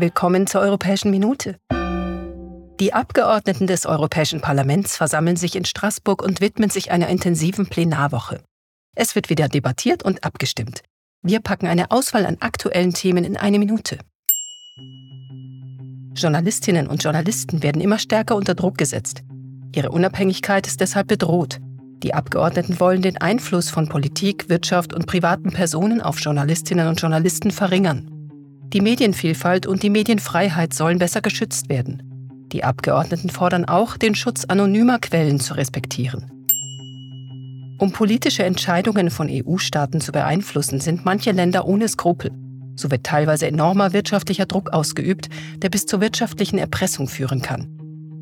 Willkommen zur Europäischen Minute. Die Abgeordneten des Europäischen Parlaments versammeln sich in Straßburg und widmen sich einer intensiven Plenarwoche. Es wird wieder debattiert und abgestimmt. Wir packen eine Auswahl an aktuellen Themen in eine Minute. Journalistinnen und Journalisten werden immer stärker unter Druck gesetzt. Ihre Unabhängigkeit ist deshalb bedroht. Die Abgeordneten wollen den Einfluss von Politik, Wirtschaft und privaten Personen auf Journalistinnen und Journalisten verringern. Die Medienvielfalt und die Medienfreiheit sollen besser geschützt werden. Die Abgeordneten fordern auch, den Schutz anonymer Quellen zu respektieren. Um politische Entscheidungen von EU-Staaten zu beeinflussen, sind manche Länder ohne Skrupel. So wird teilweise enormer wirtschaftlicher Druck ausgeübt, der bis zur wirtschaftlichen Erpressung führen kann.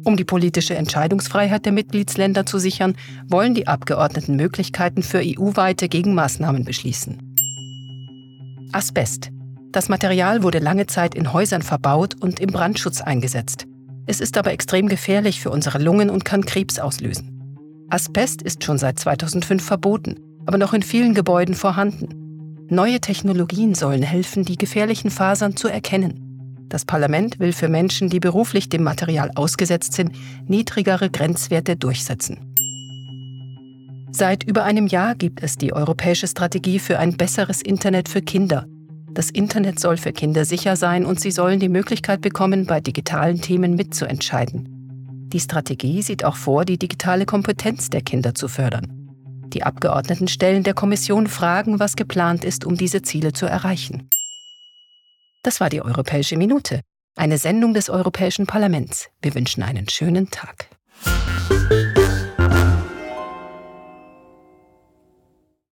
Um die politische Entscheidungsfreiheit der Mitgliedsländer zu sichern, wollen die Abgeordneten Möglichkeiten für EU-weite Gegenmaßnahmen beschließen. Asbest. Das Material wurde lange Zeit in Häusern verbaut und im Brandschutz eingesetzt. Es ist aber extrem gefährlich für unsere Lungen und kann Krebs auslösen. Asbest ist schon seit 2005 verboten, aber noch in vielen Gebäuden vorhanden. Neue Technologien sollen helfen, die gefährlichen Fasern zu erkennen. Das Parlament will für Menschen, die beruflich dem Material ausgesetzt sind, niedrigere Grenzwerte durchsetzen. Seit über einem Jahr gibt es die europäische Strategie für ein besseres Internet für Kinder, das Internet soll für Kinder sicher sein und sie sollen die Möglichkeit bekommen, bei digitalen Themen mitzuentscheiden. Die Strategie sieht auch vor, die digitale Kompetenz der Kinder zu fördern. Die Abgeordneten stellen der Kommission Fragen, was geplant ist, um diese Ziele zu erreichen. Das war die Europäische Minute, eine Sendung des Europäischen Parlaments. Wir wünschen einen schönen Tag.